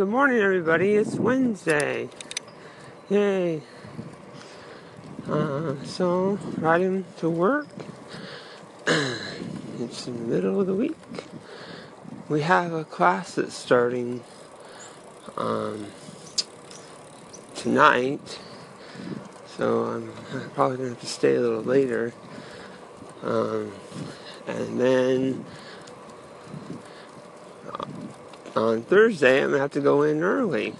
Good morning, everybody. It's Wednesday. Yay. Uh, so, riding to work. it's in the middle of the week. We have a class that's starting um, tonight. So, I'm probably going to have to stay a little later. Um, and then on Thursday, I'm gonna have to go in early.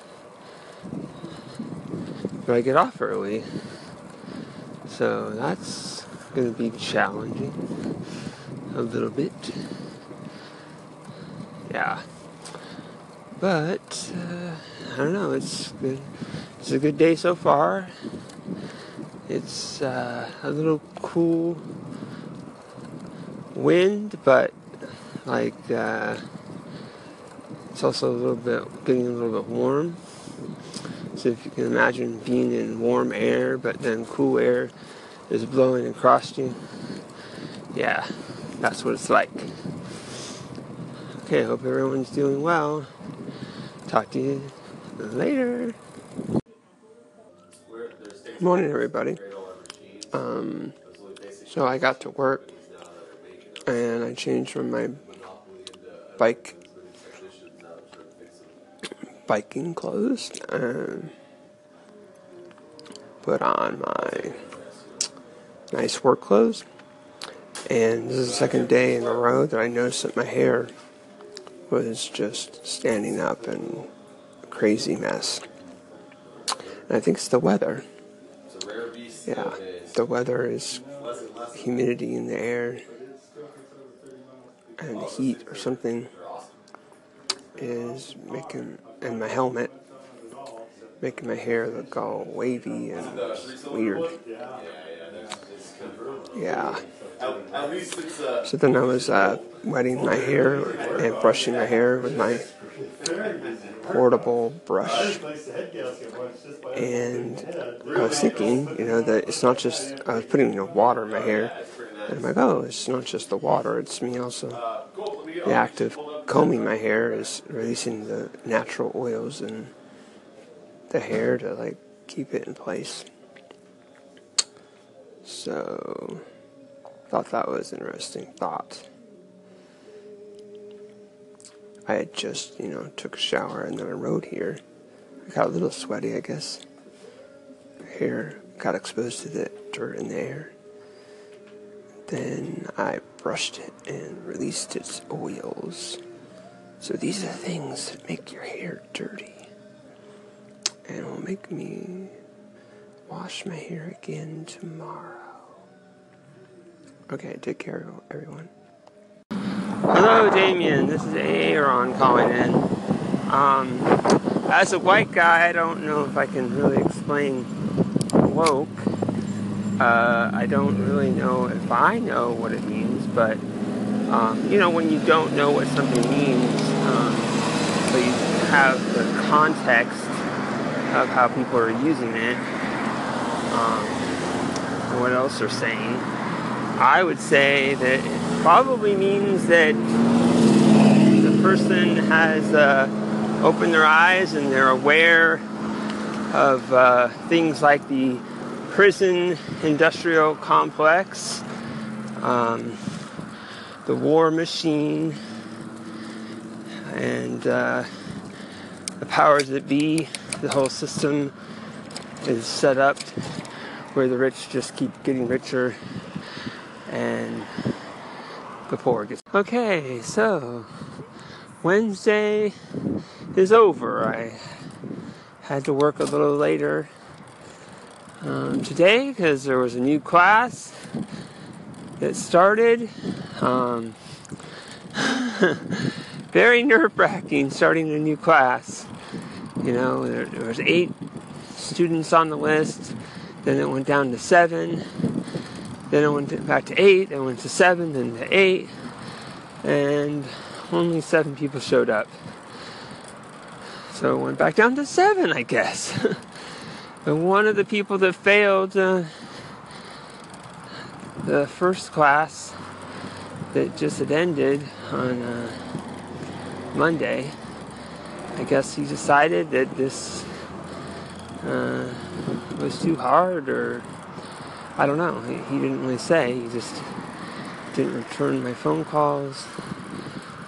But I get off early. So that's gonna be challenging a little bit. Yeah. But uh, I don't know, it's good. It's a good day so far. It's uh, a little cool wind, but like uh, it's also a little bit getting a little bit warm. So if you can imagine being in warm air, but then cool air is blowing across you, yeah, that's what it's like. Okay, hope everyone's doing well. Talk to you later. Good morning, everybody. Um, so I got to work and I changed from my bike biking clothes and put on my nice work clothes. And this is the second day in a row that I noticed that my hair was just standing up and a crazy mess. And I think it's the weather. Yeah, the weather is humidity in the air and heat or something is making and my helmet making my hair look all wavy and weird. Yeah. So then I was uh, wetting my hair and brushing my hair with my portable brush. And I was thinking, you know, that it's not just, I was putting you know, water in my hair. And I'm like, oh, it's not just the water, it's me also. The act of combing my hair is releasing the natural oils in the hair to like keep it in place. So, thought that was an interesting thought. I had just, you know, took a shower and then I rode here. I got a little sweaty, I guess. Hair got exposed to the dirt in the air. Then I brushed it and released its oils. So these are things that make your hair dirty. And will make me wash my hair again tomorrow. Okay, take care, everyone. Hello, Damien. This is Aaron calling in. Um, as a white guy, I don't know if I can really explain woke. Uh, I don't really know if I know what it means, but um, you know, when you don't know what something means, um, but you have the context of how people are using it, um, and what else they're saying, I would say that it probably means that the person has uh, opened their eyes and they're aware of uh, things like the prison industrial complex. Um, the war machine and uh, the powers that be, the whole system is set up where the rich just keep getting richer and the poor gets. Okay, so Wednesday is over. I had to work a little later um, today because there was a new class that started. Um, very nerve wracking starting a new class. You know, there, there, was eight students on the list, then it went down to seven, then it went back to eight, then it went to seven, then to eight, and only seven people showed up. So it went back down to seven, I guess. and one of the people that failed uh, the first class that just had ended on uh, Monday I guess he decided that this uh, was too hard, or I don't know. He, he didn't really say. He just didn't return my phone calls,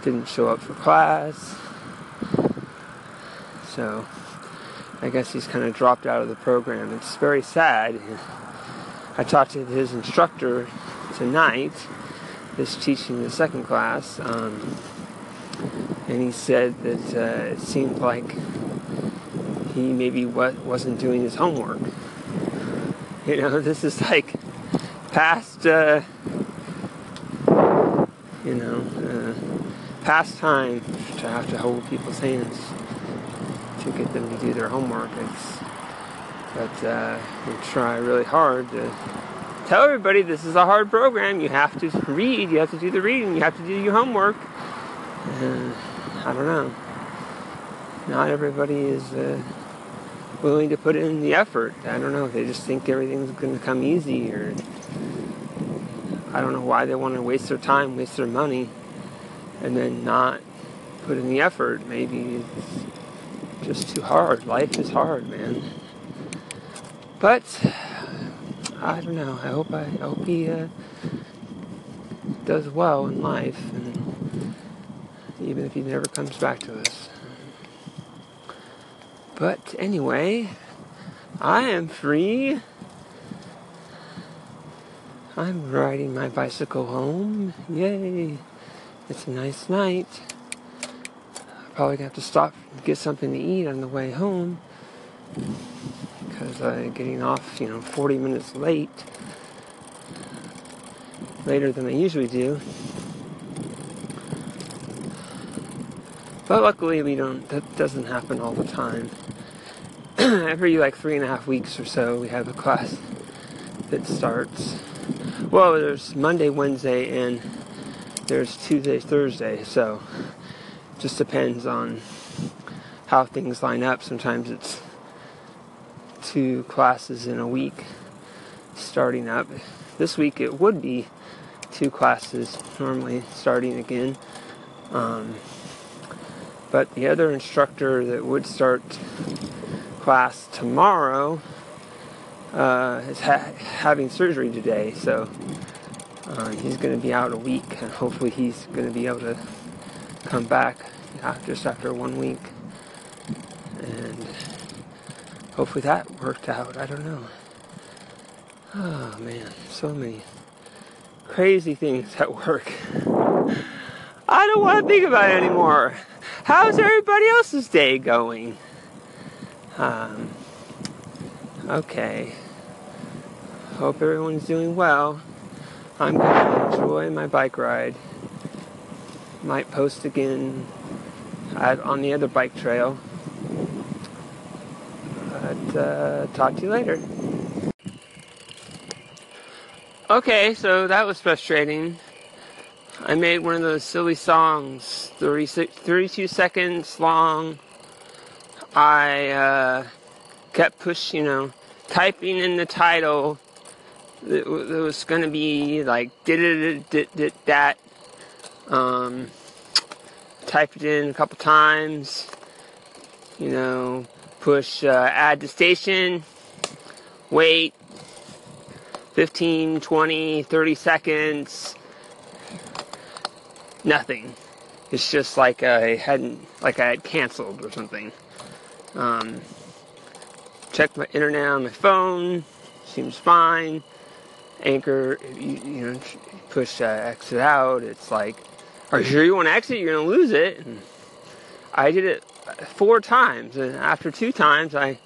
didn't show up for class. So I guess he's kind of dropped out of the program. It's very sad. I talked to his instructor tonight, this teaching the second class, um, and he said that uh, it seemed like he maybe wasn't doing his homework. You know, this is like past, uh, you know, uh, past time to have to hold people's hands to get them to do their homework. It's, but uh, we try really hard to tell everybody this is a hard program. You have to read, you have to do the reading, you have to do your homework. And I don't know. Not everybody is uh, willing to put in the effort. I don't know. They just think everything's going to come easy, or I don't know why they want to waste their time, waste their money, and then not put in the effort. Maybe it's just too hard. Life is hard, man. But I don't know. I hope I, I hope he uh, does well in life, and even if he never comes back to us. But anyway, I am free. I'm riding my bicycle home. Yay! It's a nice night. Probably gonna have to stop and get something to eat on the way home I'm getting off, you know, 40 minutes late, later than I usually do. But luckily, we don't. That doesn't happen all the time. Every like three and a half weeks or so, we have a class that starts. Well, there's Monday, Wednesday, and there's Tuesday, Thursday. So, just depends on how things line up. Sometimes it's two classes in a week starting up. This week it would be two classes normally starting again. Um, but the other instructor that would start class tomorrow uh, is ha- having surgery today, so uh, he's going to be out a week, and hopefully he's going to be able to come back just after one week. Hopefully that worked out. I don't know. Oh man, so many crazy things at work. I don't want to think about it anymore. How's everybody else's day going? Um, okay. Hope everyone's doing well. I'm going to enjoy my bike ride. Might post again at, on the other bike trail. Uh, talk to you later. Okay, so that was frustrating. I made one of those silly songs, 36, 32 seconds long. I uh, kept pushing, you know, typing in the title. It, was going to be like did it did, did that. Um, typed it in a couple times. You know, push uh, add to station. Wait 15, 20, 30 seconds. Nothing. It's just like I hadn't, like I had canceled or something. Um, check my internet on my phone. Seems fine. Anchor, you, you know, push uh, exit out. It's like, are you sure you want to exit? You're gonna lose it. And I did it four times, and after two times, I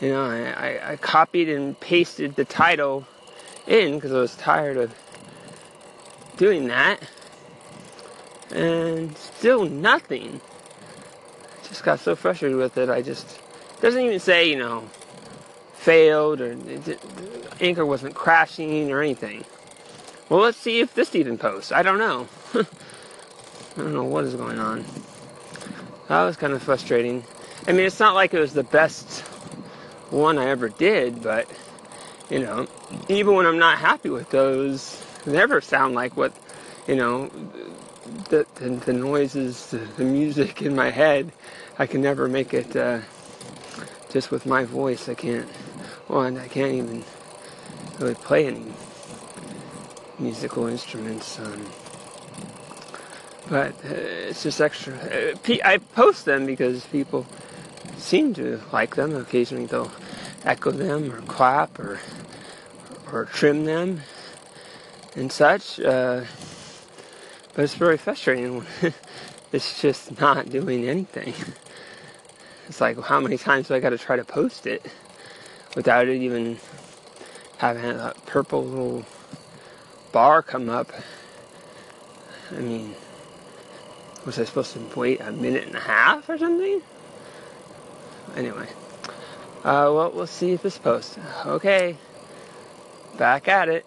you know, I, I, copied and pasted the title in because I was tired of doing that. And still nothing. Just got so frustrated with it. I just doesn't even say, you know, failed or Anchor wasn't crashing or anything. Well, let's see if this even posts. I don't know. I don't know what is going on. That was kind of frustrating. I mean, it's not like it was the best one I ever did, but you know, even when I'm not happy with those, they never sound like what you know the, the, the noises, the, the, music in my head, I can never make it uh, just with my voice. I can't, well, I can't even really play any musical instruments. Um, but uh, it's just extra. Uh, I post them because people seem to like them. Occasionally they'll echo them or clap or or trim them and such. Uh, but it's very frustrating it's just not doing anything. It's like, how many times do I got to try to post it without it even having a purple little bar come up? I mean, was I supposed to wait a minute and a half or something? Anyway, uh, well, we'll see if this posts. Okay, back at it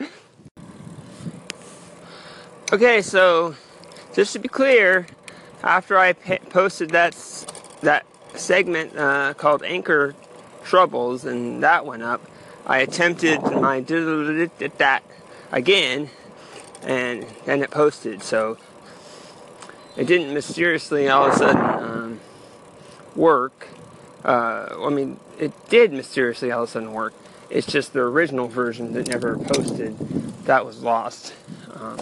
okay, so just to be clear, after I posted that that segment uh, called Anchor Troubles and that went up, I attempted my that again, and then it posted. So it didn't mysteriously all of a sudden um, work. Uh, I mean, it did mysteriously all of a sudden work. It's just the original version that never posted that was lost. Um,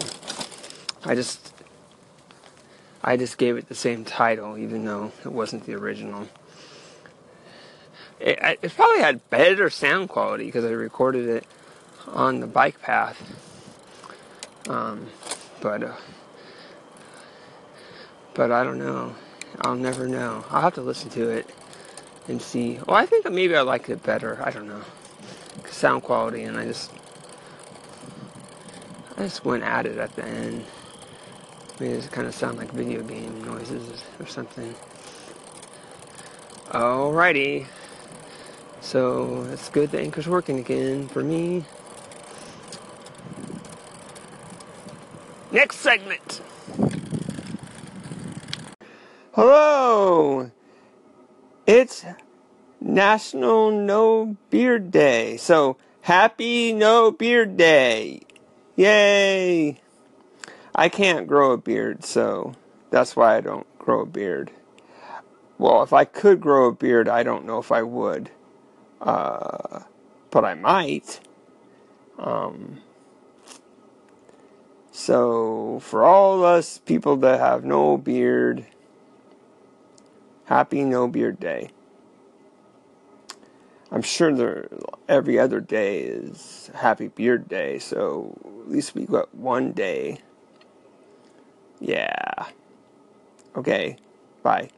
I just I just gave it the same title, even though it wasn't the original. It, it probably had better sound quality because I recorded it on the bike path. Um, but uh, but I don't know. I'll never know. I'll have to listen to it and see. Well, I think maybe I liked it better. I don't know. Sound quality, and I just I just went at it at the end. It kind of sound like video game noises or something. Alrighty. So it's good the anchor's working again for me. Next segment. Hello. It's National No Beard Day. So happy No Beard Day. Yay. I can't grow a beard, so that's why I don't grow a beard. Well, if I could grow a beard, I don't know if I would. Uh, but I might. Um, so, for all us people that have no beard, happy No Beard Day. I'm sure there, every other day is Happy Beard Day, so at least we got one day. Yeah. Okay, bye.